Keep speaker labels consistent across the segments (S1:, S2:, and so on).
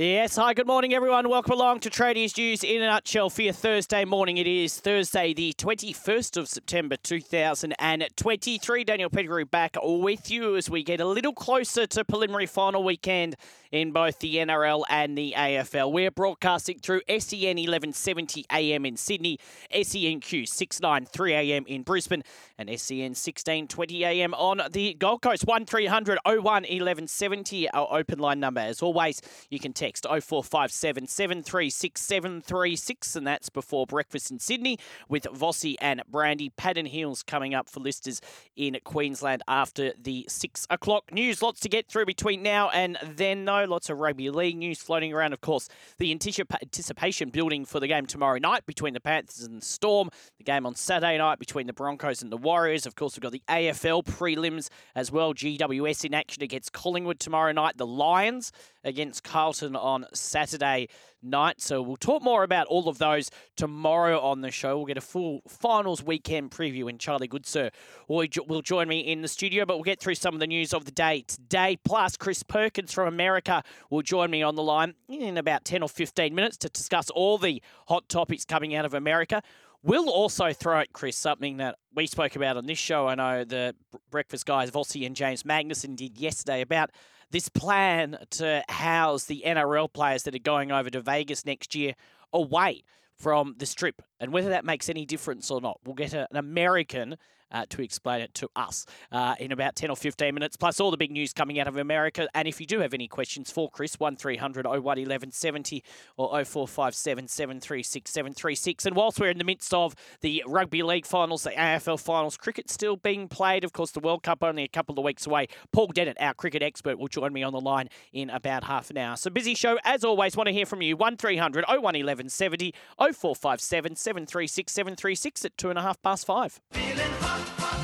S1: Yes, hi, good morning, everyone. Welcome along to Tradies News in a nutshell for your Thursday morning. It is Thursday, the 21st of September 2023. Daniel Pettigrew back with you as we get a little closer to preliminary final weekend in both the NRL and the AFL. We're broadcasting through SEN 1170 AM in Sydney, SENQ 693 AM in Brisbane, and SEN 1620 AM on the Gold Coast. 1300 01 1170, our open line number. As always, you can text 0457 736 736, and that's before breakfast in Sydney with Vossi and Brandy. Paddon Hills coming up for listers in Queensland after the 6 o'clock news. Lots to get through between now and then, though. Lots of rugby league news floating around. Of course, the anticipation building for the game tomorrow night between the Panthers and the Storm. The game on Saturday night between the Broncos and the Warriors. Of course, we've got the AFL prelims as well. GWS in action against Collingwood tomorrow night. The Lions against Carlton on Saturday night. So we'll talk more about all of those tomorrow on the show. We'll get a full finals weekend preview, and Charlie Goodsir will join me in the studio. But we'll get through some of the news of the day today. Plus, Chris Perkins from America will join me on the line in about 10 or 15 minutes to discuss all the hot topics coming out of America. We'll also throw at Chris something that we spoke about on this show. I know the breakfast guys, Vossi and James Magnuson, did yesterday about this plan to house the NRL players that are going over to Vegas next year away from the strip and whether that makes any difference or not. We'll get a, an American uh, to explain it to us uh, in about 10 or 15 minutes, plus all the big news coming out of America. And if you do have any questions for Chris, 1300 01 1170 or 0457 736 736. And whilst we're in the midst of the Rugby League finals, the AFL finals, cricket still being played. Of course, the World Cup only a couple of weeks away. Paul Dennett, our cricket expert, will join me on the line in about half an hour. So busy show as always. Want to hear from you? 1300 01 1170 0457 736 736 at two and a half past five.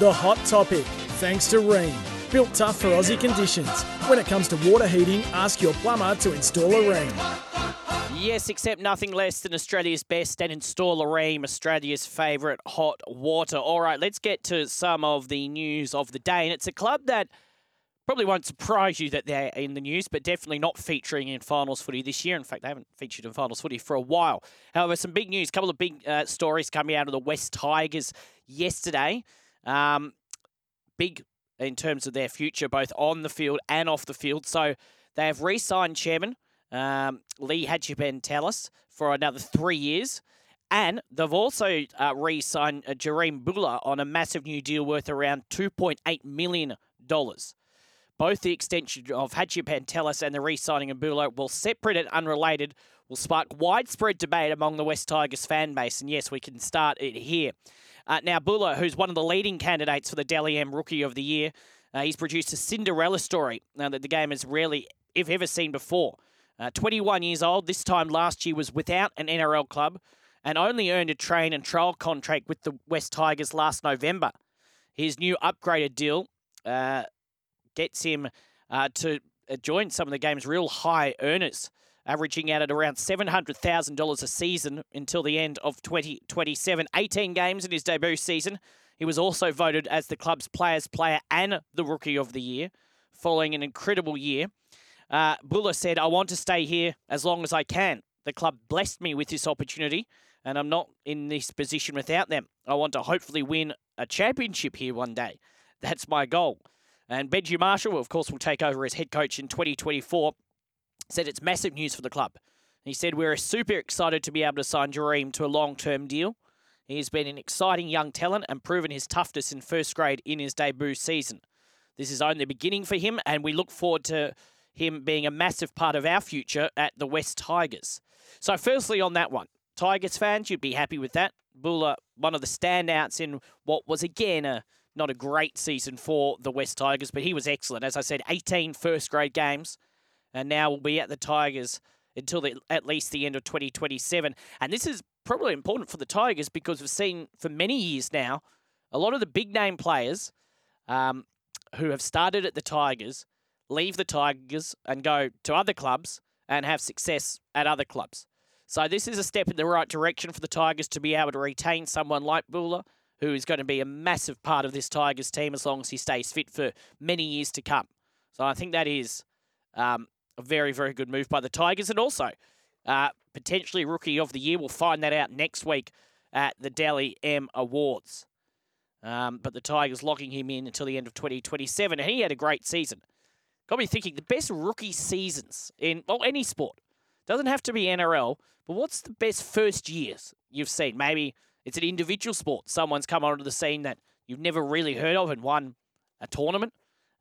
S2: The hot topic, thanks to Rheem. Built tough for Aussie conditions. When it comes to water heating, ask your plumber to install a Rheem.
S1: Yes, except nothing less than Australia's best and install a Rheem, Australia's favourite hot water. All right, let's get to some of the news of the day. And it's a club that probably won't surprise you that they're in the news, but definitely not featuring in finals footy this year. In fact, they haven't featured in finals footy for a while. However, some big news, a couple of big uh, stories coming out of the Wests Tigers yesterday. Um, big in terms of their future, both on the field and off the field. So they have re signed chairman um, Lee Hagipantelis for another three years. And they've also uh, re signed uh, Jahream Bula on a massive new deal worth around $2.8 million. Both the extension of Hagipantelis and the re signing of Bula, while separate and unrelated, will spark widespread debate among the Wests Tigers fan base. And yes, we can start it here. Uh, now, Bula, who's one of the leading candidates for the Dally M Rookie of the Year, uh, he's produced a Cinderella story uh, that the game has rarely, if ever, seen before. Uh, 21 years old, this time last year was without an NRL club and only earned a train and trial contract with the Wests Tigers last November. His new upgraded deal uh, gets him to join some of the game's real high earners averaging out at around $700,000 a season until the end of 2027. 18 games in his debut season. He was also voted as the club's players player and the rookie of the year, following an incredible year. Uh, Bula said, I want to stay here as long as I can. The club blessed me with this opportunity, and I'm not in this position without them. I want to hopefully win a championship here one day. That's my goal. And Benji Marshall, of course, will take over as head coach in 2024 said it's massive news for the club. He said, We're super excited to be able to sign Jahream to a long term deal. He's been an exciting young talent and proven his toughness in first grade in his debut season. This is only the beginning for him, and we look forward to him being a massive part of our future at the Wests Tigers. So, firstly, on that one, Tigers fans, you'd be happy with that. Bula, one of the standouts in what was again a not a great season for the Wests Tigers, but he was excellent. As I said, 18 first grade games, and now will be at the Tigers until the, at least the end of 2027. And this is probably important for the Tigers because we've seen for many years now a lot of the big name players um, who have started at the Tigers leave the Tigers and go to other clubs and have success at other clubs. So this is a step in the right direction for the Tigers to be able to retain someone like Bula, who is going to be a massive part of this Tigers team as long as he stays fit for many years to come. So I think that is um, a very, very good move by the Tigers. And also, uh, potentially Rookie of the Year. We'll find that out next week at the Dally M Awards. Um, but the Tigers locking him in until the end of 2027. And he had a great season. Got me thinking the best rookie seasons in, well, any sport. Doesn't have to be NRL, but what's the best first years you've seen? Maybe it's an individual sport. Someone's come onto the scene that you've never really heard of and won a tournament.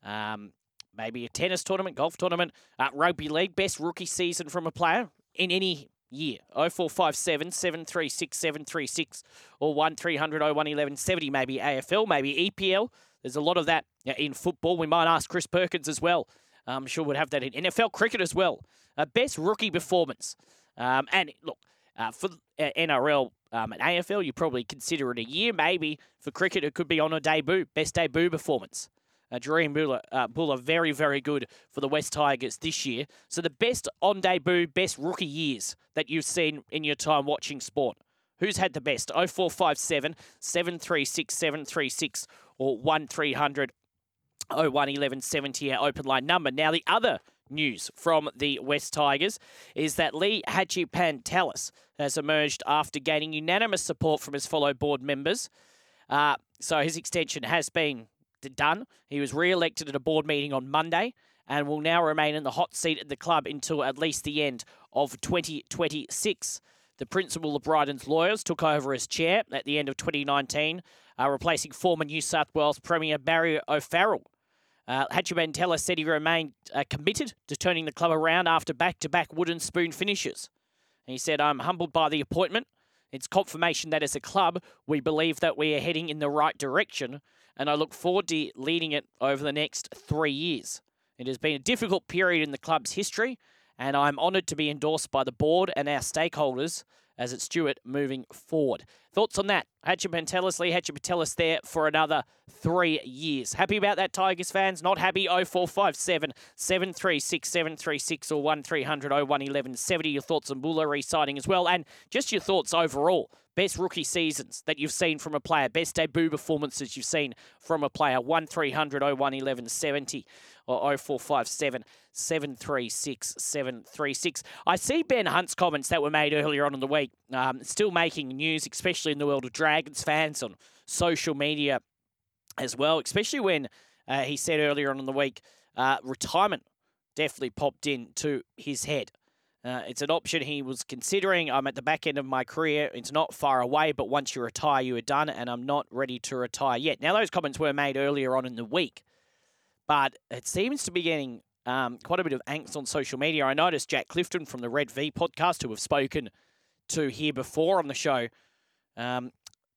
S1: Um, maybe a tennis tournament, golf tournament, uh, rugby league, best rookie season from a player in any year. 0457 736 736 or 1300 01 70, maybe AFL, maybe EPL. There's a lot of that in football. We might ask Chris Perkins as well. I'm sure we'd have that in NFL cricket as well. Uh, best rookie performance. Um, and look, uh, for uh, NRL um, and AFL, you probably consider it a year. Maybe for cricket, it could be on a debut, best debut performance. Uh, Jahream Bula, uh, Bula, very, very good for the Wests Tigers this year. So the best on debut, best rookie years that you've seen in your time watching sport. Who's had the best? 0457 736 736 or 1300 011170, our open line number. Now, the other news from the Wests Tigers is that Lee Hagipantelis has emerged after gaining unanimous support from his fellow board members. Uh, so his extension has been done. He was re-elected at a board meeting on Monday and will now remain in the hot seat at the club until at least the end of 2026. The principal of Brighton's lawyers took over as chair at the end of 2019, uh, replacing former New South Wales Premier Barry O'Farrell. Uh, Hagipantelis said he remained uh, committed to turning the club around after back-to-back wooden spoon finishes. He said, I'm humbled by the appointment. It's confirmation that as a club, we believe that we are heading in the right direction and I look forward to leading it over the next three years. It has been a difficult period in the club's history, and I'm honoured to be endorsed by the board and our stakeholders as its steward moving forward. Thoughts on that? Hagipantelis, Lee Hagipantelis there for another three years. Happy about that, Tigers fans? Not happy? 0457 736 736 or 1300 01 70. Your thoughts on Bula re-signing as well, and just your thoughts overall Best rookie seasons that you've seen from a player. Best debut performances you've seen from a player. 1300 01 1170 or 0457 736 736. I see Ben Hunt's comments that were made earlier on in the week um, still making news, especially in the world of Dragons fans on social media as well, especially when uh, he said earlier on in the week uh, retirement definitely popped into his head. Uh, it's an option he was considering. I'm at the back end of my career. It's not far away, but once you retire, you are done, and I'm not ready to retire yet. Now, those comments were made earlier on in the week, but it seems to be getting um, quite a bit of angst on social media. I noticed Jack Clifton from the Red V podcast, who have spoken to here before on the show, um,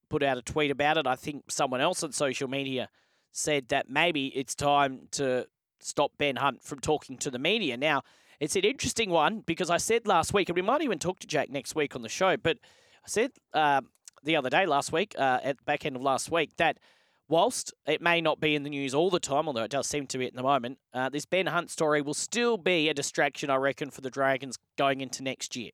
S1: put out a tweet about it. I think someone else on social media said that maybe it's time to stop Ben Hunt from talking to the media. Now, it's an interesting one because I said last week, and we might even talk to Jack next week on the show, but I said uh, the other day, last week, uh, at the back end of last week, that whilst it may not be in the news all the time, although it does seem to be at the moment, uh, this Ben Hunt story will still be a distraction, I reckon, for the Dragons going into next year.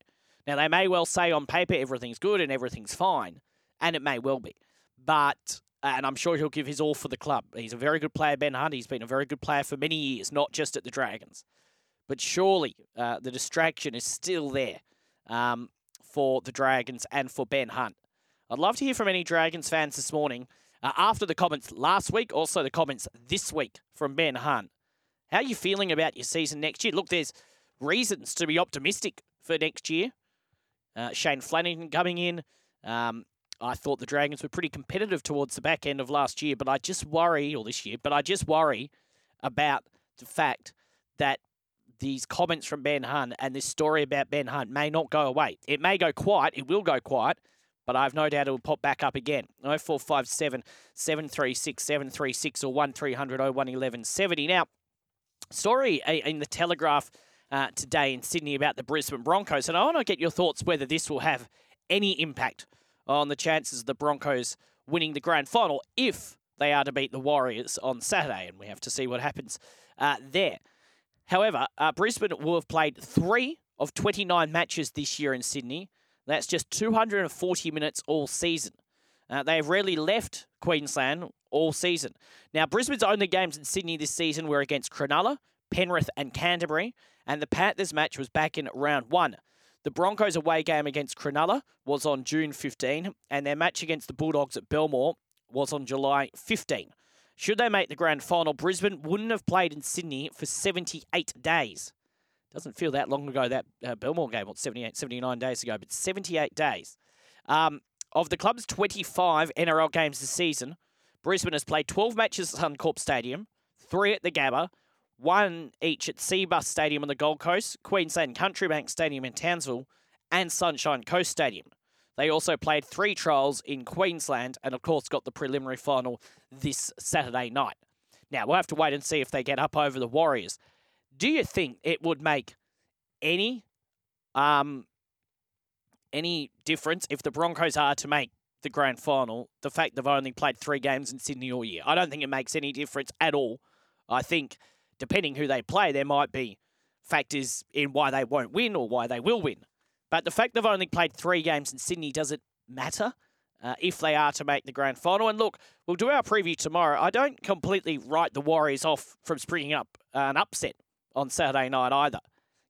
S1: Now, they may well say on paper everything's good and everything's fine, and it may well be. But, and I'm sure he'll give his all for the club. He's a very good player, Ben Hunt. He's been a very good player for many years, not just at the Dragons. But surely uh, the distraction is still there um, for the Dragons and for Ben Hunt. I'd love to hear from any Dragons fans this morning uh, after the comments last week, also the comments this week from Ben Hunt. How are you feeling about your season next year? Look, there's reasons to be optimistic for next year. Uh, Shane Flanagan coming in. Um, I thought the Dragons were pretty competitive towards the back end of last year, but I just worry, or this year, but I just worry about the fact that these comments from Ben Hunt and this story about Ben Hunt may not go away. It may go quiet, it will go quiet, but I have no doubt it will pop back up again. 0457 736 736 or 1300 01 1170. Now, story in the Telegraph uh, today in Sydney about the Brisbane Broncos. And I want to get your thoughts whether this will have any impact on the chances of the Broncos winning the grand final if they are to beat the Warriors on Saturday. And we have to see what happens uh, there. However, uh, Brisbane will have played three of 29 matches this year in Sydney. That's just 240 minutes all season. Uh, they have rarely left Queensland all season. Now, Brisbane's only games in Sydney this season were against Cronulla, Penrith, and Canterbury, and the Panthers match was back in round one. The Broncos away game against Cronulla was on June 15, and their match against the Bulldogs at Belmore was on July 15. Should they make the grand final, Brisbane wouldn't have played in Sydney for 78 days. Doesn't feel that long ago, that uh, Belmore game, what, 78, 79 days ago, but 78 days. Um, of the club's 25 NRL games this season, Brisbane has played 12 matches at Suncorp Stadium, three at the Gabba, one each at Cbus Stadium on the Gold Coast, Queensland Countrybank Stadium in Townsville, and Sunshine Coast Stadium. They also played three trials in Queensland and, of course, got the preliminary final this Saturday night. Now, we'll have to wait and see if they get up over the Warriors. Do you think it would make any um, any difference if the Broncos are to make the grand final? The fact they've only played three games in Sydney all year, I don't think it makes any difference at all. I think depending who they play, there might be factors in why they won't win or why they will win. But the fact they've only played three games in Sydney doesn't matter uh, if they are to make the grand final. And look, we'll do our preview tomorrow. I don't completely write the Warriors off from springing up an upset on Saturday night either.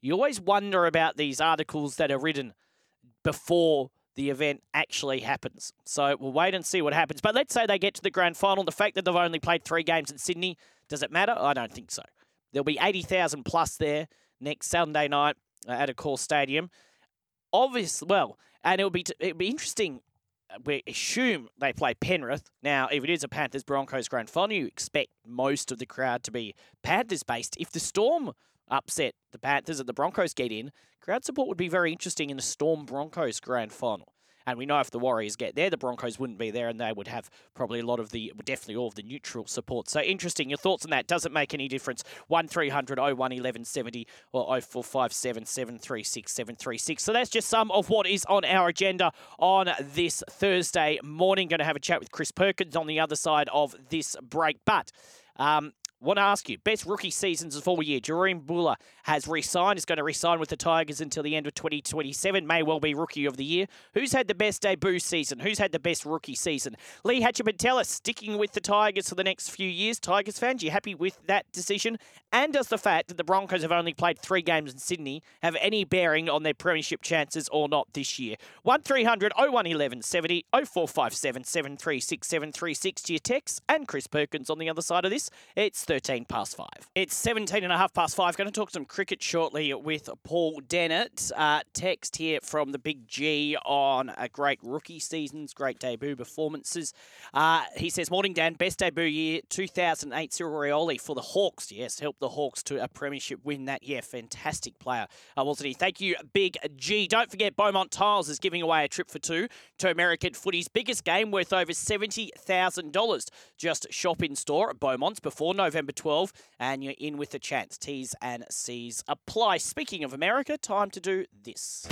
S1: You always wonder about these articles that are written before the event actually happens. So we'll wait and see what happens. But let's say they get to the grand final. The fact that they've only played three games in Sydney, does it matter? I don't think so. There'll be 80,000 plus there next Sunday night uh, at Accor Stadium. Obviously, well, and it'll be it'll be interesting. We assume they play Penrith. Now, if it is a Panthers Broncos grand final, you expect most of the crowd to be Panthers based. If the Storm upset the Panthers and the Broncos get in, crowd support would be very interesting in the Storm Broncos grand final. And we know if the Warriors get there, the Broncos wouldn't be there and they would have probably a lot of the, definitely all of the neutral support. So interesting. Your thoughts on that? Does it make any difference? 1300 01 1170 or 0457 736 736. So that's just some of what is on our agenda on this Thursday morning. Going to have a chat with Chris Perkins on the other side of this break. But um, want to ask you, best rookie seasons of all year. Jahream Bula has re-signed, is going to re-sign with the Tigers until the end of 2027, may well be rookie of the year. Who's had the best debut season? Who's had the best rookie season? Lee Hagipantelis sticking with the Tigers for the next few years. Tigers fans, you happy with that decision? And does the fact that the Broncos have only played three games in Sydney have any bearing on their premiership chances or not this year? 1300 01 1170 0457 736 736 to your text and Chris Perkins on the other side of this. It's 13 past 5. It's 17 and a half past 5. Going to talk some cricket shortly with Paul Dennett. Uh, text here from the Big G on a great rookie seasons, great debut performances. Uh, he says, Morning, Dan. Best debut year 2008 Cyril Rioli for the Hawks. Yes, helped the Hawks to a premiership win that year. Fantastic player, uh, wasn't he? Thank you, Big G. Don't forget, Beaumont Tiles is giving away a trip for two to American footy's biggest game worth over $70,000. Just shop in store at Beaumont's before November. November 12, and you're in with a chance. T's and C's apply. Speaking of America, time to do this.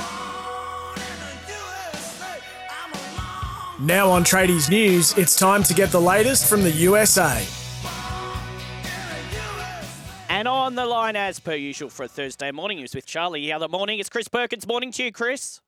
S2: Now on Tradies News, it's time to get the latest from the USA.
S1: And on the line, as per usual, for a Thursday morning, he was with Charlie the other morning. It's Chris Perkins. Morning to you, Chris.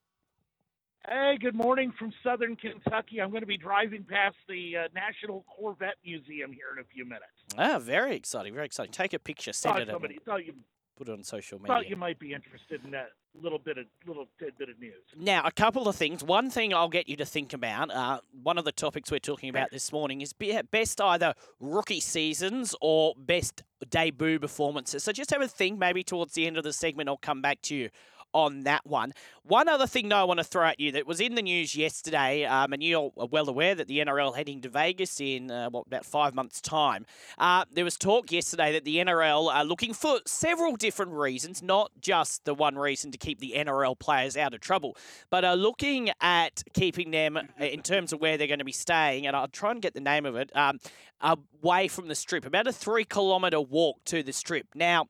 S3: Hey, good morning from Southern Kentucky. I'm going to be driving past the uh, National Corvette Museum here in a few minutes.
S1: Ah, very exciting, very exciting. Take a picture, send
S3: thought
S1: it,
S3: somebody, thought you,
S1: put it on social media.
S3: thought you might be interested in that little bit of little tidbit of news.
S1: Now, a couple of things. One thing I'll get you to think about. Uh, one of the topics we're talking about this morning is best either rookie seasons or best debut performances. So just have a think. Maybe towards the end of the segment, I'll come back to you on that one. One other thing, though, I want to throw at you that was in the news yesterday, um, and you're well aware that the NRL heading to Vegas in uh, what about five months' time. Uh, there was talk yesterday that the NRL are looking for several different reasons, not just the one reason to keep the NRL players out of trouble, but are looking at keeping them in terms of where they're going to be staying. And I'll try and get the name of it um, away from the strip, about a three kilometre walk to the strip. Now.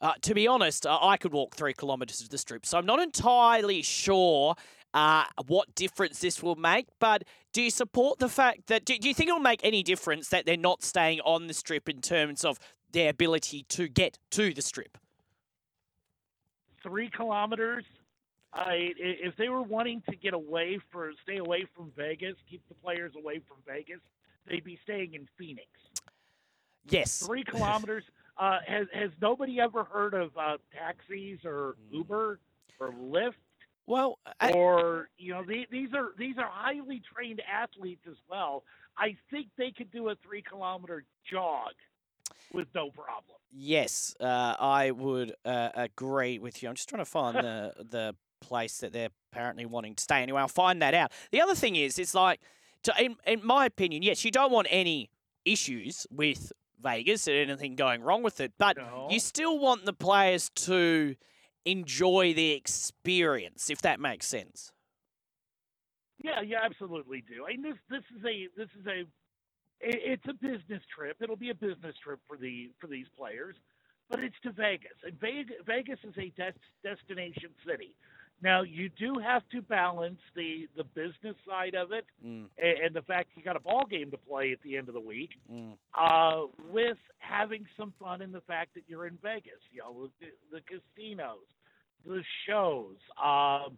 S1: Uh, to be honest, uh, I could walk three kilometres of the strip, so I'm not entirely sure uh, what difference this will make. But do you support the fact that do, do you think it will make any difference that they're not staying on the strip in terms of their ability to get to the strip?
S3: Three kilometers. I, if they were wanting to get away for stay away from Vegas, keep the players away from Vegas, they'd be staying in Phoenix.
S1: Yes.
S3: Three kilometers. Uh, has has nobody ever heard of uh, taxis or
S1: Hmm.
S3: Uber or Lyft?
S1: Well, I,
S3: or you know the, these are these are highly trained athletes as well. I think they could do a three kilometer jog with no problem.
S1: yes, uh, I would uh, agree with you. I'm just trying to find the the place that they're apparently wanting to stay. Anyway, I'll find that out. The other thing is, it's like, to, in in my opinion, yes, you don't want any issues with Vegas and anything going wrong with it, but
S3: No.
S1: you still want the players to enjoy the experience, if that makes sense.
S3: Yeah, you absolutely do. I mean, this this is a this is a it's a business trip. It'll be a business trip for the for these players, but it's to Vegas, and Vegas, Vegas is a des- destination city. Now you do have to balance the the business side of it
S1: Mm,
S3: and, and the fact you got a ball game to play at the end of the week.
S1: mm.
S3: uh, with having some fun in the fact that you're in Vegas. You know, the, the casinos, the shows, um,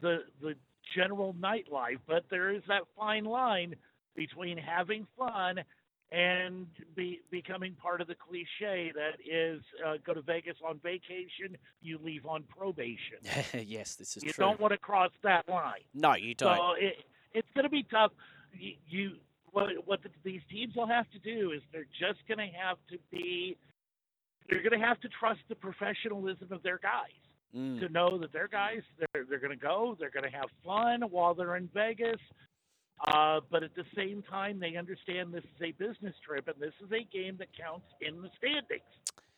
S3: the the general nightlife. But there is that fine line between having fun and be, becoming part of the cliche that is uh, go to Vegas on vacation, you leave on probation.
S1: yes, this is
S3: You
S1: true.
S3: don't want to cross that line.
S1: no, you don't.
S3: So it, it's going to be tough. You, you what what the, these teams will have to do is they're just going to have to be they're going to have to trust the professionalism of their guys
S1: Mm.
S3: to know that their guys they're they're going to go they're going to have fun while they're in Vegas. Uh, but at the same time, they understand this is a business trip and this is a game that counts in the standings.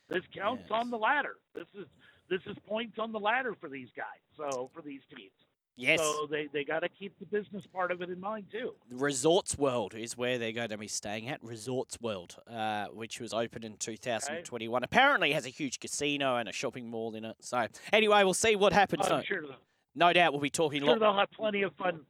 S3: This counts
S1: Yes.
S3: on the ladder. This is this is points on the ladder for these guys. So for these teams.
S1: Yes.
S3: So they, they got to keep the business part of it in mind too.
S1: Resorts World is where they're going to be staying at. Resorts World, uh, which was opened in 2021, apparently has a huge casino and a shopping mall in it. So anyway, we'll see what happens. No,
S3: sure,
S1: no doubt we'll be talking a
S3: sure
S1: lot.
S3: they'll have plenty of fun.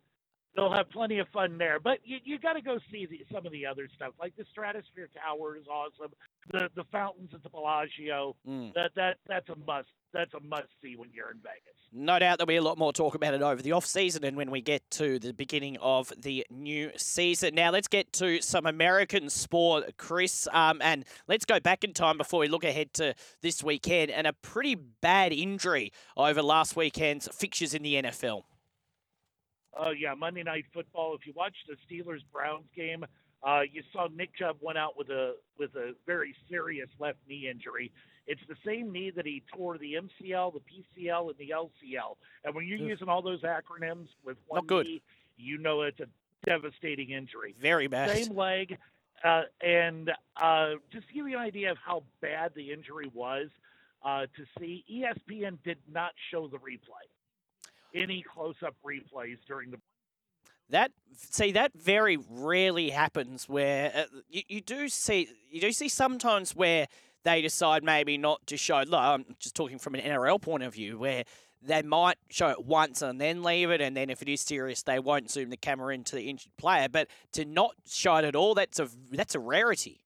S3: They'll have plenty of fun there. But you you got to go see the, some of the other stuff, like the Stratosphere Tower is awesome. The the fountains at the Bellagio.
S1: Mm.
S3: That that that's a must. That's a must see when you're in Vegas.
S1: No doubt there'll be a lot more talk about it over the off season and when we get to the beginning of the new season. Now let's get to some American sport, Chris, um, and let's go back in time before we look ahead to this weekend and a pretty bad injury over last weekend's fixtures in the NFL.
S3: Oh yeah, Monday Night Football. If you watched the Steelers Browns game, uh, you saw Nick Chubb went out with a with a very serious left knee injury. It's the same knee that he tore the MCL, the PCL, and the LCL. And when you're
S1: Ugh.
S3: using all those acronyms with one knee, you know it's a devastating injury.
S1: Very bad.
S3: Same leg, uh, and uh, just to give you an idea of how bad the injury was, uh, to see ESPN did not show the replay, any close-up replays during the
S1: That see that very rarely happens where uh, you, you do see you do see sometimes where they decide maybe not to show. Look, I'm just talking from an NRL point of view where they might show it once and then leave it, and then if it is serious, they won't zoom the camera into the injured player. But to not show it at all, that's a that's a rarity.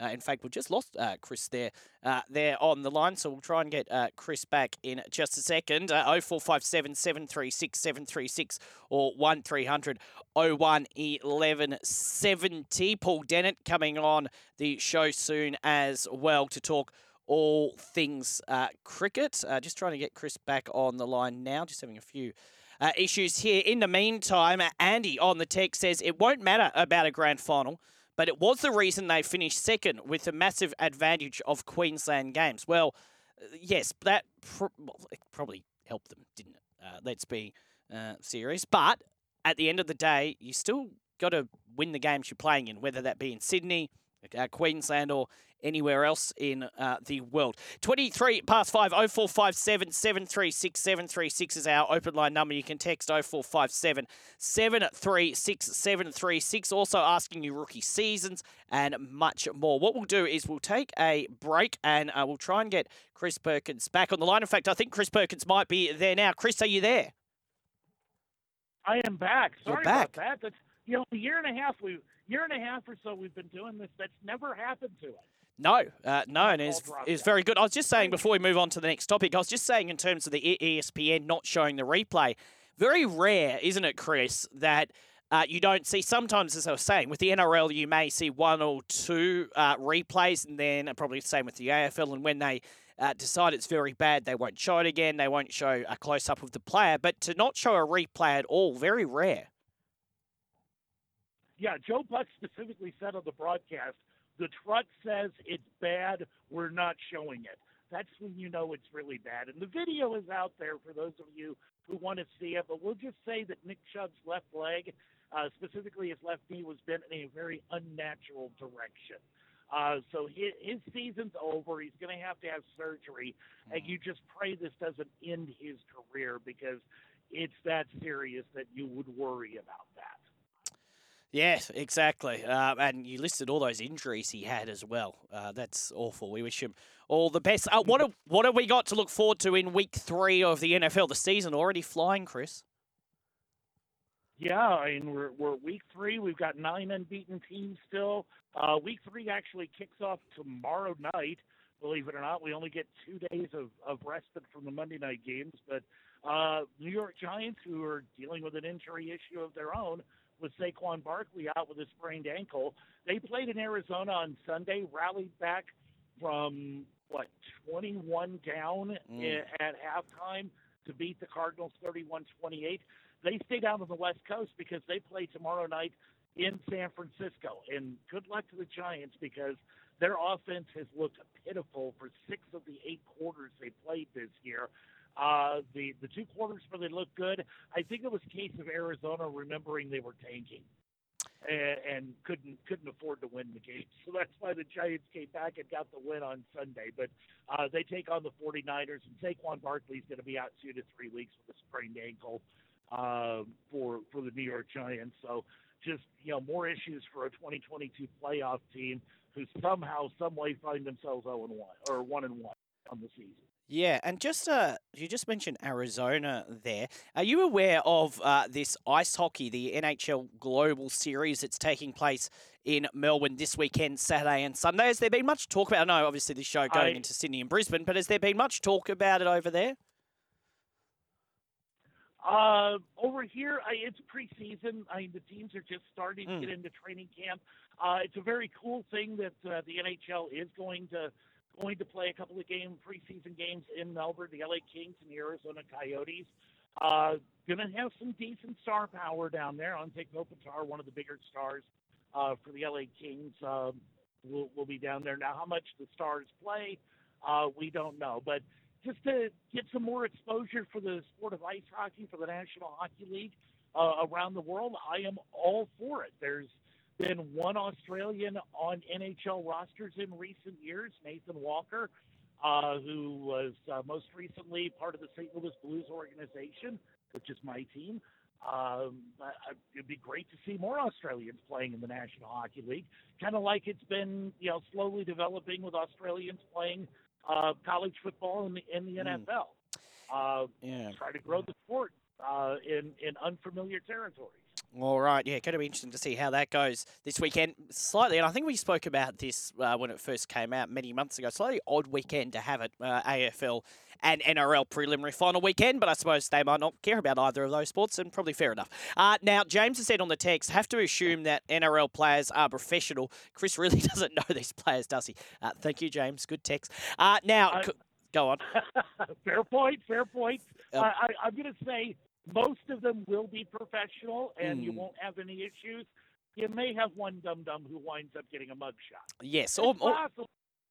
S1: Uh, in fact, we've just lost uh, Chris there, uh, there on the line, so we'll try and get uh, Chris back in just a second. Uh, 0457 736 736 or 1300 01 1170. Paul Dennett coming on the show soon as well to talk all things uh, cricket. Just trying to get Chris back on the line now, just having a few. Issues here. In the meantime, Andy on the text says it won't matter about a grand final but it was the reason they finished second with a massive advantage of Queensland games. Well, uh, yes, that pr- well, probably helped them, didn't it? Uh, let's be uh, serious. But at the end of the day, you still got to win the games you're playing in, whether that be in Sydney, uh, Queensland or anywhere else in uh, the world. 23 past 5, 0457 736 736 is our open line number. You can text 0457 736 736. Also asking you rookie seasons and much more. What we'll do is we'll take a break and uh, we'll try and get Chris Perkins back on the line. In fact, I think Chris Perkins might be there now. Chris, are you there?
S3: I am back. Sorry
S1: You're back.
S3: about that. That's you know, a year and a half we year and a half or so we've been doing this. That's never happened to us.
S1: No, uh, no, and it's, it's very good. I was just saying before we move on to the next topic, I was just saying in terms of the ESPN not showing the replay, very rare, isn't it, Chris, that uh, you don't see. Sometimes, as I was saying, with the NRL, you may see one or two uh, replays, and then uh, probably the same with the AFL. And when they uh, decide it's very bad, they won't show it again. They won't show a close up of the player. But to not show a replay at all, very rare.
S3: Yeah, Joe Buck specifically said on the broadcast, the truck says it's bad, we're not showing it. That's when you know it's really bad. And the video is out there for those of you who want to see it, but we'll just say that Nick Chubb's left leg, uh, specifically his left knee, was bent in a very unnatural direction. Uh, so his, his season's over. He's going to have to have surgery, and you just pray this doesn't end his career because it's that serious that you would worry about that.
S1: Yes, exactly. Uh, and you listed all those injuries he had as well. Uh, that's awful. We wish him all the best. Uh, what have, what have we got to look forward to in week three of the NFL? The season already flying, Chris.
S3: Yeah, I mean we're we're week three. We've got nine unbeaten teams still. Uh, week three actually kicks off tomorrow night. Believe it or not, we only get two days of, of respite from the Monday night games. But uh, New York Giants, who are dealing with an injury issue of their own, with Saquon Barkley out with a sprained ankle, they played in Arizona on Sunday, rallied back from what 21 down
S1: Mm.
S3: at halftime to beat the Cardinals 31-28 they stay down on the West Coast because they play tomorrow night in San Francisco. And good luck to the Giants because their offense has looked pitiful for six of the eight quarters they played this year. Uh, the the two quarters where they looked good, I think it was a case of Arizona remembering they were tanking and, couldn't couldn't afford to win the game. So that's why the Giants came back and got the win on Sunday. But uh, they take on the 49ers, and Saquon Barkley's going to be out two to three weeks with a sprained ankle uh, for for the New York Giants. So just you know more issues for a 2022 playoff team who somehow, some way find themselves 0 and 1 or 1 and 1 on the season.
S1: Yeah, and just uh, you just mentioned Arizona there. Are you aware of uh, this ice hockey, the NHL Global Series that's taking place in Melbourne this weekend, Saturday and Sunday? Has there been much talk about? I know, obviously, the show going
S3: I-
S1: into Sydney and Brisbane, but has there been much talk about it over there?
S3: Uh, over here, I, it's preseason. I mean, the teams are just starting
S1: Mm.
S3: to get into training camp. Uh, it's a very cool thing that uh, the NHL is going to going to play a couple of game preseason games in Melbourne. The LA Kings and the Arizona Coyotes. Uh, gonna have some decent star power down there. Anze Kopitar, one of the bigger stars uh, for the LA Kings, um, will will be down there. Now, how much the Stars play, uh, we don't know, but just to get some more exposure for the sport of ice hockey for the National Hockey League uh, around the world, I am all for it. There's been one Australian on NHL rosters in recent years, Nathan Walker, uh, who was uh, most recently part of the St. Louis Blues organization, which is my team. Um, it'd be great to see more Australians playing in the National Hockey League, kind of like it's been, you know, slowly developing with Australians playing uh, college football in the in the
S1: Mm.
S3: NFL. Uh,
S1: Yeah.
S3: try to grow the sport uh, in in unfamiliar territories.
S1: All right, yeah, going to be interesting to see how that goes this weekend. Slightly, and I think we spoke about this uh, when it first came out many months ago. Slightly odd weekend to have it, uh, AFL and NRL preliminary final weekend, but I suppose they might not care about either of those sports, and probably fair enough. Uh, now, James has said on the text, have to assume that NRL players are professional. Chris really doesn't know these players, does he? Uh, thank you, James. Good text. Uh, now,
S3: I-
S1: c- go on.
S3: fair point. Fair point.
S1: Um,
S3: I, I, I'm going to say most of them will be professional, and you
S1: Mm.
S3: won't have any issues. You may have one dum dum who winds up getting a mugshot.
S1: Yes, or, or,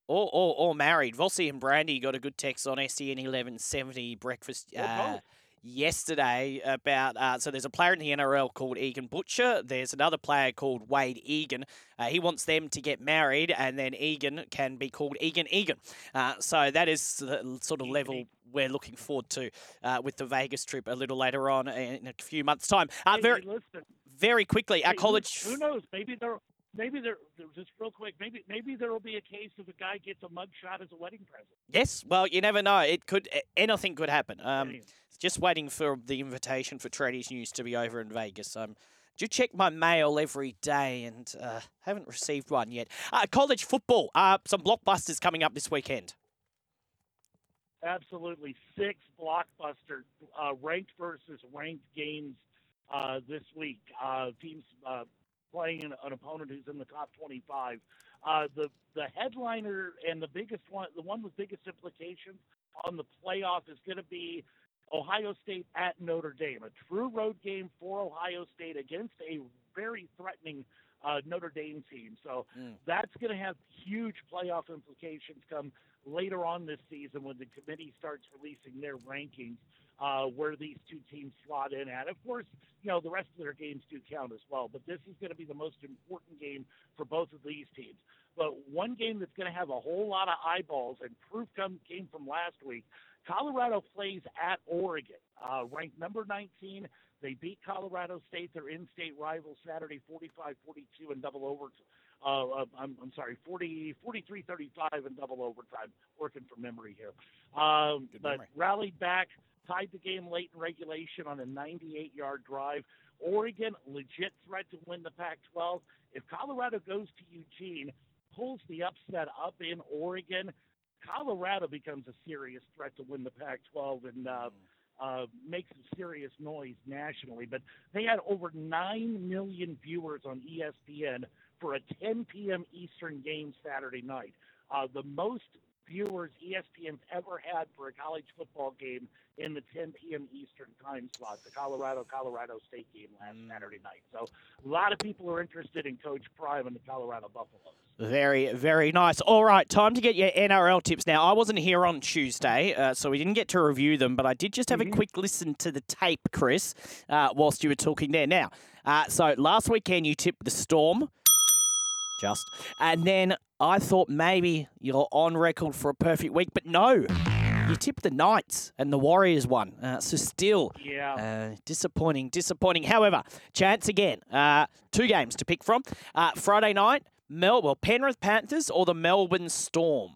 S1: or, or, married. Vossi and Brandy got a good text on SEN eleven seventy breakfast. Uh. Yesterday about uh, so there's a player in the NRL called Egan Butcher. There's another player called Wade Egan. Uh, he wants them to get married, and then Egan can be called Egan Egan. Uh, so that is the sort of level we're looking forward to uh, with the Vegas trip a little later on in a few months' time. Uh,
S3: Hey,
S1: very, very quickly, our
S3: hey, who-
S1: college.
S3: Who, knows? Maybe there. Maybe there. Just real quick. Maybe maybe there will be a case of a guy gets a mugshot as a wedding present.
S1: Yes, well, you never know. It could anything could happen. Um, just waiting for the invitation for Tradies News to be over in Vegas. Um, do check my mail every day and uh, haven't received one yet. Uh, college football. Uh, some blockbusters coming up this weekend.
S3: absolutely six blockbuster uh, ranked versus ranked games uh, this week. Uh, teams uh, playing an, an opponent who's in the top 25. Uh, the the headliner and the biggest one, the one with biggest implications on the playoff is going to be Ohio State at Notre Dame, a true road game for Ohio State against a very threatening uh, Notre Dame team. So
S1: Mm.
S3: that's going to have huge playoff implications come later on this season when the committee starts releasing their rankings uh, where these two teams slot in at. Of course, you know, the rest of their games do count as well, but this is going to be the most important game for both of these teams. But one game that's going to have a whole lot of eyeballs, and proof come, came from last week. Colorado plays at Oregon, uh, ranked number 19. They beat Colorado State, their in-state rival, Saturday 45-42 in double overtime. Uh, uh, I'm, I'm sorry, 40, 43-35 in double overtime. Working from memory here, um,
S1: Good
S3: but
S1: memory.
S3: rallied back, tied the game late in regulation on a 98-yard drive. Oregon, legit threat to win the Pac-12. If Colorado goes to Eugene, pulls the upset up in Oregon, Colorado becomes a serious threat to win the Pac-12 and uh, uh, some serious noise nationally. But they had over 9 million viewers on ESPN for a 10 p.m. Eastern game Saturday night. Uh, the most viewers ESPN's ever had for a college football game in the 10 p.m. Eastern time slot, the Colorado Colorado State game last Saturday night. So a lot of people are interested in Coach Prime and the Colorado Buffaloes.
S1: Very, very nice. All right, time to get your NRL tips now. I wasn't here on Tuesday, uh, so we didn't get to review them, but I did just have a quick listen to the tape, Chris, uh, whilst you were talking there. Now, uh, so last weekend you tipped the Storm, just, and then I thought maybe you're on record for a perfect week, but no. You tipped the Knights and the Warriors won. Uh, so still,
S3: Yeah.
S1: uh, disappointing, disappointing. However, chance again. Uh, two games to pick from. Uh, Friday night, Mel, well, Penrith Panthers or the Melbourne Storm.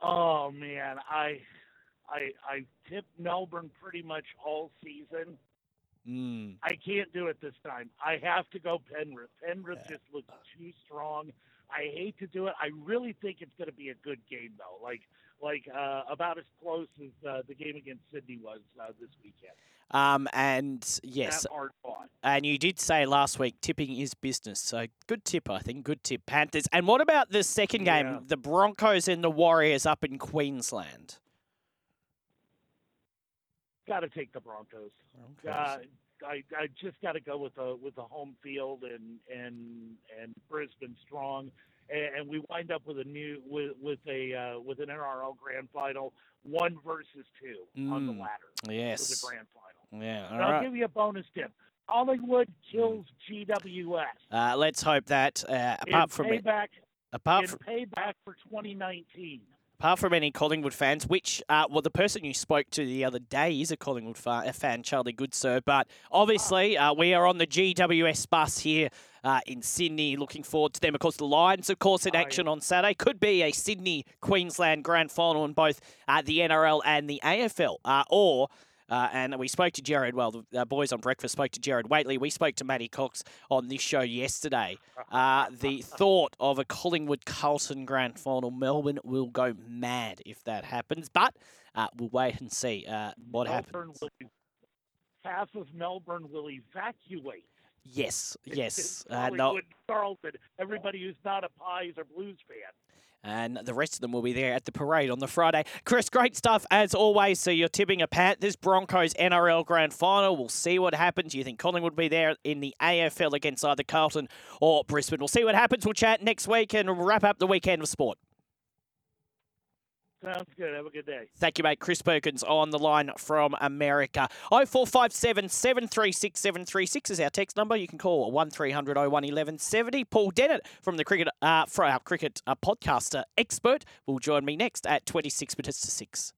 S3: Oh man, I I I tipped Melbourne pretty much all season.
S1: Mm.
S3: I can't do it this time. I have to go Penrith. Penrith just looks too strong. I hate to do it. I really think it's going to be a good game though. Like like uh, about as close as uh, the game against Sydney was uh, this weekend.
S1: Um, and yes,
S3: That hard fought.
S1: and you did say last week tipping is business. So good tip, I think. Good tip, Panthers. And what about the second game,
S3: Yeah.
S1: the Broncos and the Warriors up in Queensland?
S3: Got to take the Broncos. Uh, I I just got to go with the with the home field and and and Brisbane strong, and, and we wind up with a new with with a uh, with an NRL grand final, one versus two on the
S1: Mm,
S3: ladder for
S1: Yes.
S3: the grand final.
S1: Yeah. All
S3: And I'll give you a bonus tip. Collingwood kills GWS.
S1: Uh, let's hope that uh,
S3: in
S1: apart from it, apart
S3: in
S1: from
S3: payback for 2019.
S1: Apart from any Collingwood fans, which uh, well, the person you spoke to the other day is a Collingwood fan, Charlie Goodsir. But obviously, uh, we are on the GWS bus here uh, in Sydney. Looking forward to them. Of course, the Lions, of course, in action on Saturday. Could be a Sydney Queensland grand final in both uh, the NRL and the AFL, uh, or. Uh, and we spoke to Gerard, well, the uh, boys on breakfast spoke to Gerard Whateley. We spoke to Matty Cox on this show yesterday. Uh, the thought of a Collingwood Carlton grand final, Melbourne will go mad if that happens. But uh, we'll wait and see uh, what
S3: Melbourne
S1: happens.
S3: will, half of Melbourne will evacuate.
S1: Yes, yes. Uh, no,
S3: Carlton. Everybody who's not a Pies or Blues fan.
S1: And the rest of them will be there at the parade on the Friday. Chris, great stuff as always. So you're tipping a Panthers Broncos NRL grand final. We'll see what happens. Do you think Collingwood will be there in the AFL against either Carlton or Brisbane? We'll see what happens. We'll chat next week and wrap up the weekend of sport.
S3: Sounds good. Have a good day.
S1: Thank you, mate. Chris Perkins on the line from America. 0457 736 736 is our text number. You can call 1300 01 1170. Paul Dennett from the cricket, uh, for our cricket uh, podcaster expert, will join me next at 26 minutes to 6.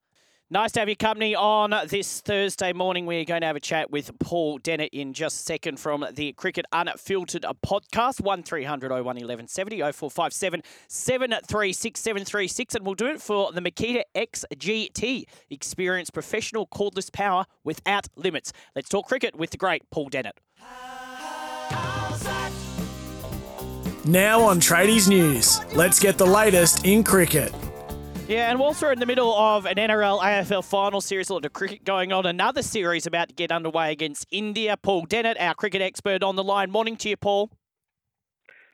S1: Nice to have your company on this Thursday morning. We're going to have a chat with Paul Dennett in just a second from the Cricket Unfiltered podcast. 1300 01 1170 0457 736 736. And we'll do it for the Makita XGT. Experience professional cordless power without limits. Let's talk cricket with the great Paul Dennett.
S2: Now on Tradies News, let's get the latest in cricket.
S1: Yeah, and whilst we're in the middle of an NRL AFL final series, a lot of cricket going on, another series about to get underway against India. Paul Dennett, our cricket expert, on the line. Morning to you, Paul.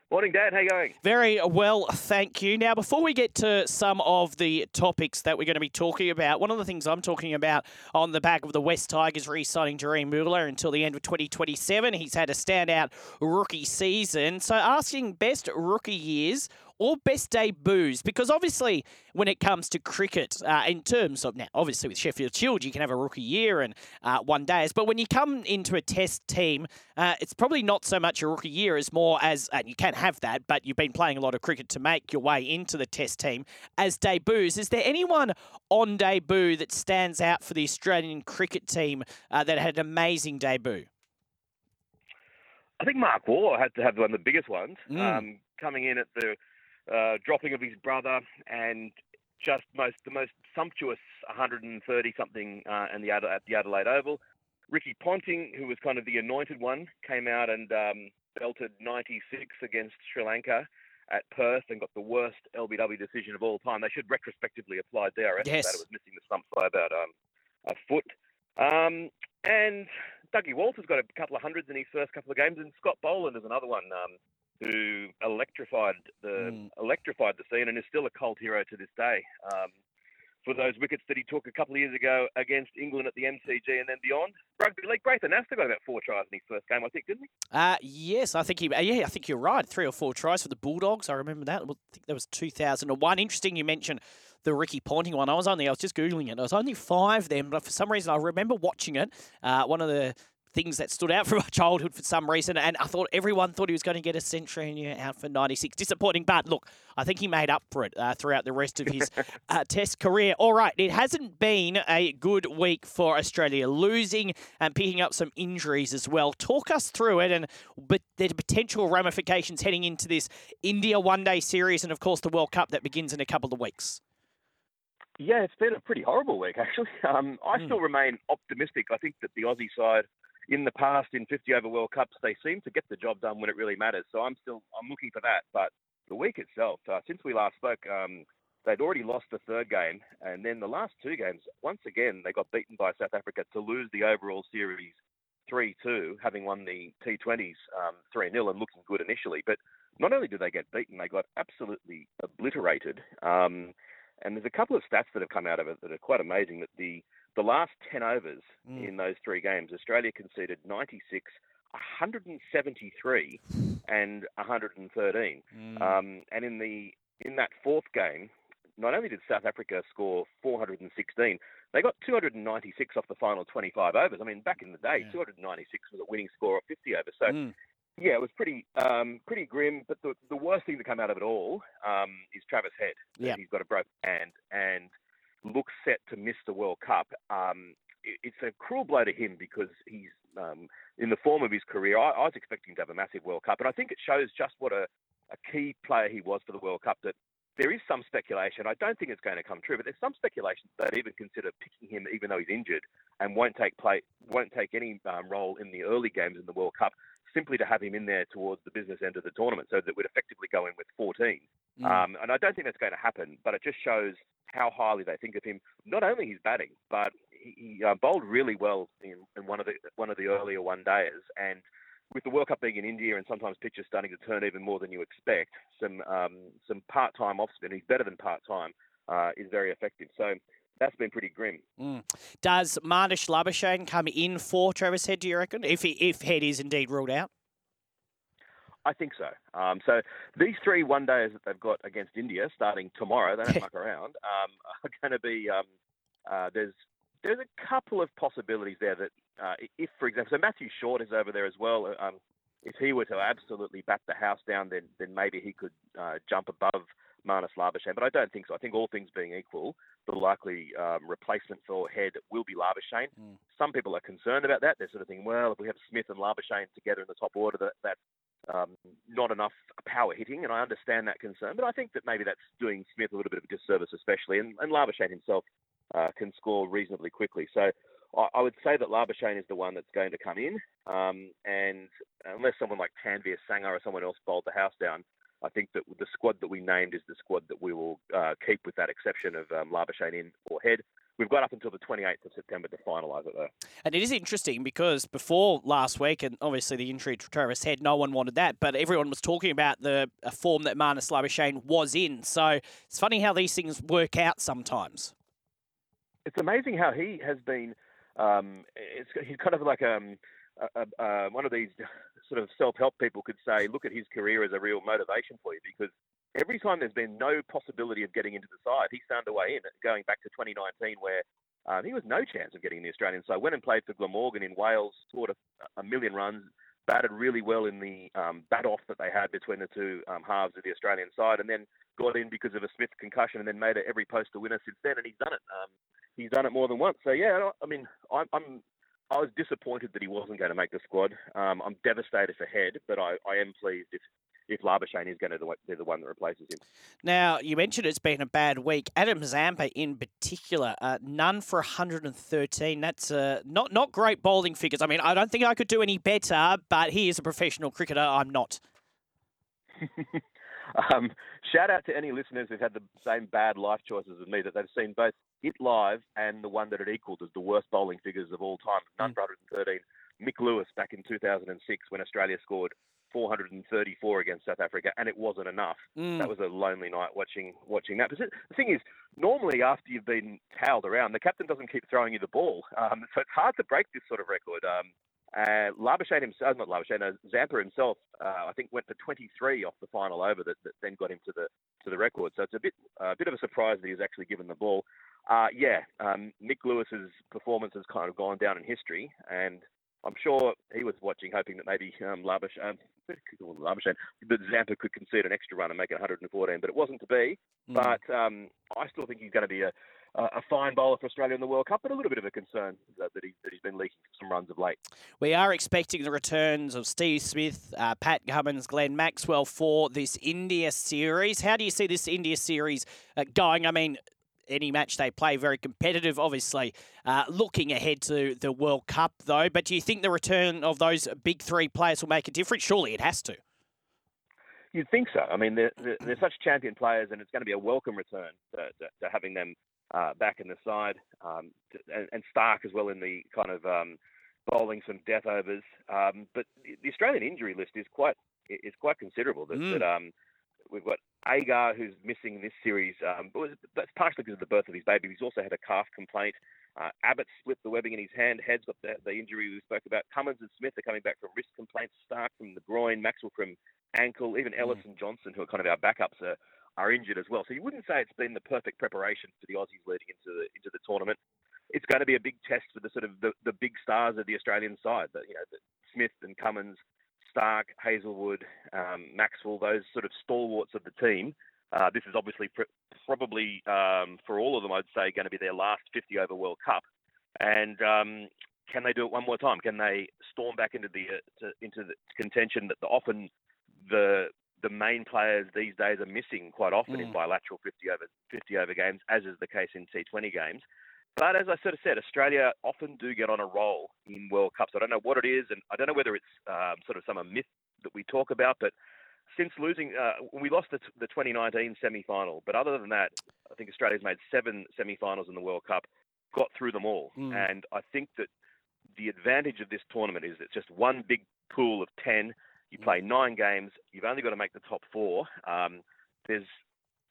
S4: Morning, Dan. How you going?
S1: Very well, thank you. Now, before we get to some of the topics that we're going to be talking about, one of the things I'm talking about on the back of the Wests Tigers re-signing Jahream Bula until the end of 2027, he's had a standout rookie season. So, asking best rookie years or best debuts? Because obviously, when it comes to cricket, uh, in terms of now, obviously with Sheffield Shield, you can have a rookie year and uh, one days. But when you come into a test team, uh, it's probably not so much a rookie year as more as, and you can have that, but you've been playing a lot of cricket to make your way into the test team as debuts. Is there anyone on debut that stands out for the Australian cricket team uh, that had an amazing debut?
S4: I think Mark Waugh had to have one of the biggest ones.
S1: Mm.
S4: Um, coming in at the uh, dropping of his brother and just most the most sumptuous 130 something uh, in the Ad- at the Adelaide Oval. Ricky Ponting, who was kind of the anointed one, came out and um, belted 96 against Sri Lanka at Perth and got the worst LBW decision of all time. They should retrospectively apply DRS
S1: Yes.
S4: that. It was missing the stumps by about um, a foot. Um, and Dougie Walters got a couple of hundreds in his first couple of games, and Scott Boland is another one um, who electrified the
S1: Mm.
S4: electrified the scene and is still a cult hero to this day. Um, for those wickets that he took a couple of years ago against England at the MCG and then beyond. Rugby league, Grayson Astor got about four tries in his first game, I think, didn't he?
S1: Uh, yes, I think he. uh, Yeah, I think you're right. Three or four tries for the Bulldogs. I remember that. Well, I think that was 2001. Interesting, you mentioned the Ricky Ponting one. I was only, I was just googling it. I was only five then, but for some reason I remember watching it. Uh, one of the things that stood out from my childhood for some reason, and I thought everyone thought he was going to get a century and yeah, out for 96. Disappointing, but look, I think he made up for it uh, throughout the rest of his uh, Test career. All right, it hasn't been a good week for Australia, losing and picking up some injuries as well. Talk us through it and but the potential ramifications heading into this India One Day Series and of course the World Cup that begins in a couple of weeks.
S4: Yeah, it's been a pretty horrible week, actually. Um, I
S1: Mm.
S4: still remain optimistic. I think that the Aussie side, in the past, in 50 over World Cups, they seem to get the job done when it really matters. So I'm still I'm looking for that. But the week itself, uh, since we last spoke, um, they'd already lost the third game, and then the last two games, once again, they got beaten by South Africa to lose the overall series 3-2, having won the T20s um, 3-0 and looking good initially. But not only did they get beaten, they got absolutely obliterated. Um, and there's a couple of stats that have come out of it that are quite amazing. That the the last 10 overs
S1: Mm.
S4: in those three games, Australia conceded 96, 173, and 113. Um, and in the in that fourth game, not only did South Africa score 416, they got 296 off the final 25 overs. I mean, back in the day,
S1: Yeah.
S4: 296 was a winning score of 50 overs. So
S1: Mm.
S4: yeah, it was pretty um, pretty grim. But the, the worst thing to come out of it all um, is Travis Head.
S1: Yeah.
S4: He's got a broken hand and looks set to miss the World Cup. Um, it's a cruel blow to him because he's um, in the form of his career. I, I was expecting to have a massive World Cup, and I think it shows just what a, a key player he was for the World Cup. That there is some speculation. I don't think it's going to come true, but there's some speculation that they'd even consider picking him, even though he's injured and won't take play, won't take any um, role in the early games in the World Cup, simply to have him in there towards the business end of the tournament, so that we'd effectively go in with 14.
S1: Mm.
S4: Um, and I don't think that's going to happen, but it just shows how highly they think of him. Not only his batting, but he, he uh, bowled really well in, in one of the one of the earlier one days. And with the World Cup being in India and sometimes pitches starting to turn even more than you expect, some um, some part time off spin. He's better than part time. Uh, is very effective. So that's been pretty grim.
S1: Mm. Does Marnus Labuschagne come in for Travis Head, do you reckon? If he, if Head is indeed ruled out?
S4: I think so. Um, so these three one days that they've got against India, starting tomorrow, they don't muck around, um, are going to be. Um, uh, there's there's a couple of possibilities there that, uh, if, for example, so Matthew Short is over there as well. Um, if he were to absolutely bat the house down, then then maybe he could uh, jump above Marnus Labuschagne. But I don't think so. I think all things being equal, the likely um, replacement for Head will be Labuschagne. Mm. Some people are concerned about that. They're sort of thinking, well, if we have Smith and Labuschagne together in the top order, that, that's um, not enough power hitting, and I understand that concern. But I think that maybe that's doing Smith a little bit of a disservice, especially, and, and Labuschagne himself uh, can score reasonably quickly. So I, I would say that Labuschagne is the one that's going to come in, um, and unless someone like Tanveer Sangha or someone else bowled the house down, I think that the squad that we named is the squad that we will uh, keep with that exception of um, Labuschagne in or Head. We've got up until the 28th of September to finalise it, though.
S1: And it is interesting because before last week, and obviously the injury to Travis Head, no one wanted that, but everyone was talking about the form that Marnus Labuschagne was in. So it's funny how these things work out sometimes.
S4: It's amazing how he has been. Um, he's kind of like um, a, a, a, one of these sort of self-help people could say, look at his career as a real motivation for you because every time there's been no possibility of getting into the side, he's found a way in. Going back to 2019, where um, he was no chance of getting in the Australian side. Went and played for Glamorgan in Wales, scored a, a million runs, batted really well in the um, bat off that they had between the two um, halves of the Australian side, and then got in because of a Smith concussion, and then made it every poster winner since then. And he's done it. Um, he's done it more than once. So yeah, I mean, I'm, I'm I was disappointed that he wasn't going to make the squad. Um, I'm devastated for Head, but I, I am pleased if if Labuschagne is going to be the one that replaces him.
S1: Now, you mentioned it's been a bad week. Adam Zampa, in particular, uh, none for 113. That's uh, not not great bowling figures. I mean, I don't think I could do any better, but he is a professional cricketer. I'm not.
S4: um, shout out to any listeners who've had the same bad life choices as me that they've seen both it live and the one that it equaled as the worst bowling figures of all time. None for 113. Mick Lewis back in 2006 when Australia scored 434 against South Africa, and it wasn't enough. Mm. That was a lonely night watching watching that. But the thing is, normally after you've been towelled around, the captain doesn't keep throwing you the ball, um, so it's hard to break this sort of record. Um, uh, Labuschagne himself, not Labuschagne, uh, Zampa himself, uh, I think went for 23 off the final over that, that, then got him to the to the record. So it's a bit a bit of a surprise that he's actually given the ball. Uh, yeah, um, Mick Lewis's performance has kind of gone down in history, and I'm sure he was watching, hoping that maybe um, Labush, um, Labuschagne, that Zampa could concede an extra run and make it 114, but it wasn't to be. Mm. But um, I still think he's going to be a, a fine bowler for Australia in the World Cup, but a little bit of a concern that, he, that he's been leaking some runs of late.
S1: We are expecting the returns of Steve Smith, uh, Pat Cummins, Glenn Maxwell for this India series. How do you see this India series uh, going? I mean, any match they play. Very competitive, obviously. Uh, looking ahead to the World Cup, though. But do you think the return of those big three players will make a difference? Surely it has to.
S4: You'd think so. I mean, they're, they're such champion players, and it's going to be a welcome return to, to, to having them uh, back in the side, um, and, and, Starc as well in the kind of um, bowling some death overs. Um, but the Australian injury list is quite is quite considerable. That, mm. that um, we've got Agar, who's missing this series, um, that's partially because of the birth of his baby. He's also had a calf complaint. Uh, Abbott split the webbing in his hand. Head's got the, the, injury we spoke about. Cummins and Smith are coming back from wrist complaints. Starc from the groin. Maxwell from ankle. Even Ellis mm. and Johnson, who are kind of our backups, are, are injured as well. So you wouldn't say it's been the perfect preparation for the Aussies leading into the into the tournament. It's going to be a big test for the sort of the, the big stars of the Australian side. That you know, Smith and Cummins Starc, Hazlewood, um, Maxwell, those sort of stalwarts of the team. Uh, this is obviously pr- probably um, for all of them, I'd say, going to be their last 50 over World Cup. And um, can they do it one more time? Can they storm back into the uh, to, into the contention that the, often the the main players these days are missing quite often mm. in bilateral 50 over 50 over games, as is the case in T20 games. But as I sort of said, Australia often do get on a roll in World Cups. I don't know what it is, and I don't know whether it's um, sort of some a myth that we talk about, but since losing, uh, we lost the, the 2019 semi-final. But other than that, I think Australia's made seven semi-finals in the World Cup, got through them all, mm. and I think that the advantage of this tournament is it's just one big pool of ten. You hmm. play nine games. You've only got to make the top four. Um, there's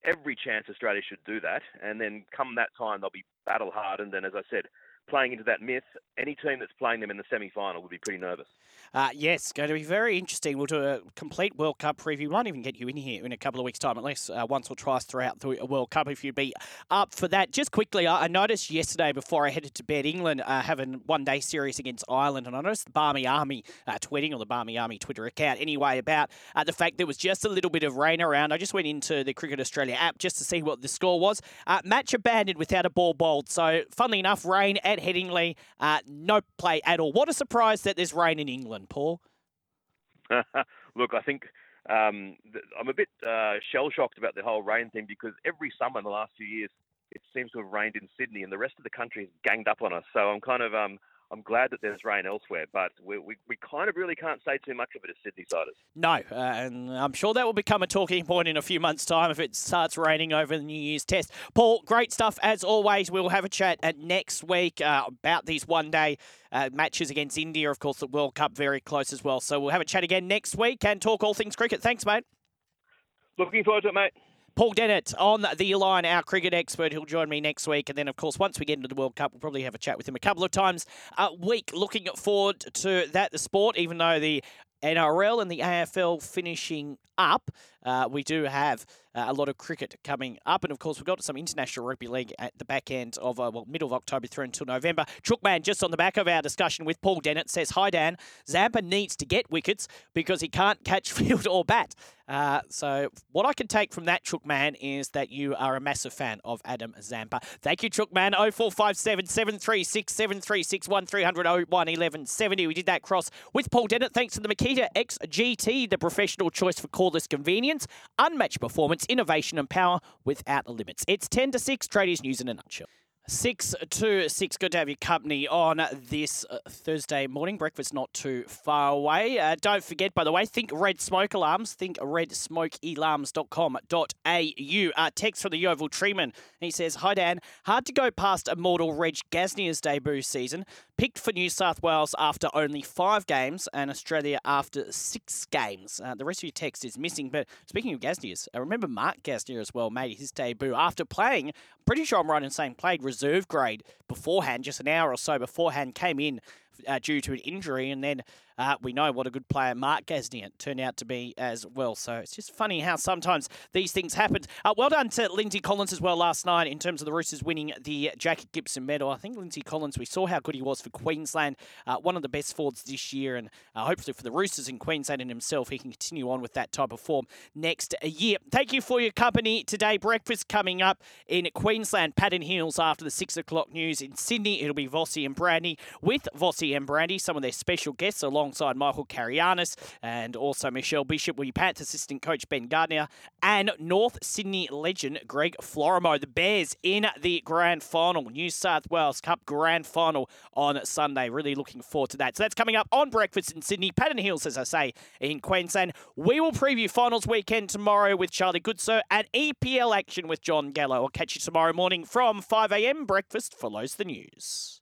S4: every chance Australia should do that. And then come that time, they'll be battle hardened. And as I said, playing into that myth, any team that's playing them in the semi-final would be pretty nervous.
S1: Uh, yes, going to be very interesting. We'll do a complete World Cup preview. We might even get you in here in a couple of weeks' time, at least uh, once or twice throughout the World Cup, if you'd be up for that. Just quickly, I, I noticed yesterday before I headed to bed, England uh, having one-day series against Ireland, and I noticed the Barmy Army uh, tweeting, or the Barmy Army Twitter account anyway, about uh, the fact there was just a little bit of rain around. I just went into the Cricket Australia app just to see what the score was. Uh, match abandoned without a ball bowled. So, funnily enough, rain at Headingley, no play at all. What a surprise that there's rain in England, Paul.
S4: Look, I think um, I'm a bit uh, shell shocked about the whole rain thing because every summer in the last few years, it seems to have rained in Sydney, and the rest of the country has ganged up on us. So I'm kind of um, I'm glad that there's rain elsewhere, but we, we, we kind of really can't say too much of it as Sydney siders.
S1: No, uh, and I'm sure that will become a talking point in a few months' time if it starts raining over the New Year's test. Paul, great stuff as always. We'll have a chat at next week uh, about these one day uh, matches against India. Of course, the World Cup very close as well. So we'll have a chat again next week and talk all things cricket. Thanks, mate.
S4: Looking forward to it, mate.
S1: Paul Dennett on the line, our cricket expert. He'll join me next week. And then, of course, once we get into the World Cup, we'll probably have a chat with him a couple of times a week. Looking forward to that, the sport, even though the NRL and the AFL finishing up, uh, we do have uh, a lot of cricket coming up. And of course, we've got some international rugby league at the back end of, uh, well, middle of October through until November. Chookman, just on the back of our discussion with Paul Dennett, says, Hi, Dan. Zampa needs to get wickets because he can't catch field or bat. Uh, so, what I can take from that, Chookman, is that you are a massive fan of Adam Zampa. Thank you, Chookman. 0457 736 736 1300 01 1170. We did that cross with Paul Dennett thanks to the Makita XGT, the professional choice for cordless convenience, unmatched performance, innovation, and power without limits. It's 10 to 6, Tradies News in a nutshell. Six to six. Good to have your company on this uh, Thursday morning. Breakfast not too far away. Uh, don't forget, by the way, think Red Smoke Alarms. Think redsmokealarms.com.au. Uh, text from the Yeovil Treeman. He says, Hi, Dan. Hard to go past immortal Reg Gasnier's debut season. Picked for New South Wales after only five games and Australia after six games. Uh, the rest of your text is missing. But speaking of Gasniers, I remember Mark Gasnier as well made his debut after playing, pretty sure I'm right in saying played reserve grade beforehand, just an hour or so beforehand, came in uh, due to an injury, and then uh, we know what a good player Mark Gasnier turned out to be as well. So it's just funny how sometimes these things happen. Uh, well done to Lindsay Collins as well last night in terms of the Roosters winning the Jackie Gibson medal. I think Lindsay Collins, we saw how good he was for Queensland, uh, one of the best forwards this year, and uh, hopefully for the Roosters in Queensland and himself, he can continue on with that type of form next year. Thank you for your company today. Breakfast coming up in Queensland, Patton Hills after the six o'clock news in Sydney. It'll be Vossi and Brandy with Vossi and Brandy, some of their special guests along alongside Michael Carayannis and also Michelle Bishop, Woody Pants assistant coach Ben Gardner, and North Sydney legend Greg Florimo. The Bears in the grand final, New South Wales Cup grand final on Sunday. Really looking forward to that. So that's coming up on Breakfast in Sydney. Patton Hills, as I say, in Queensland. We will preview finals weekend tomorrow with Charlie Goodsir and EPL action with John Gallo. I'll catch you tomorrow morning from 5am. Breakfast follows the news.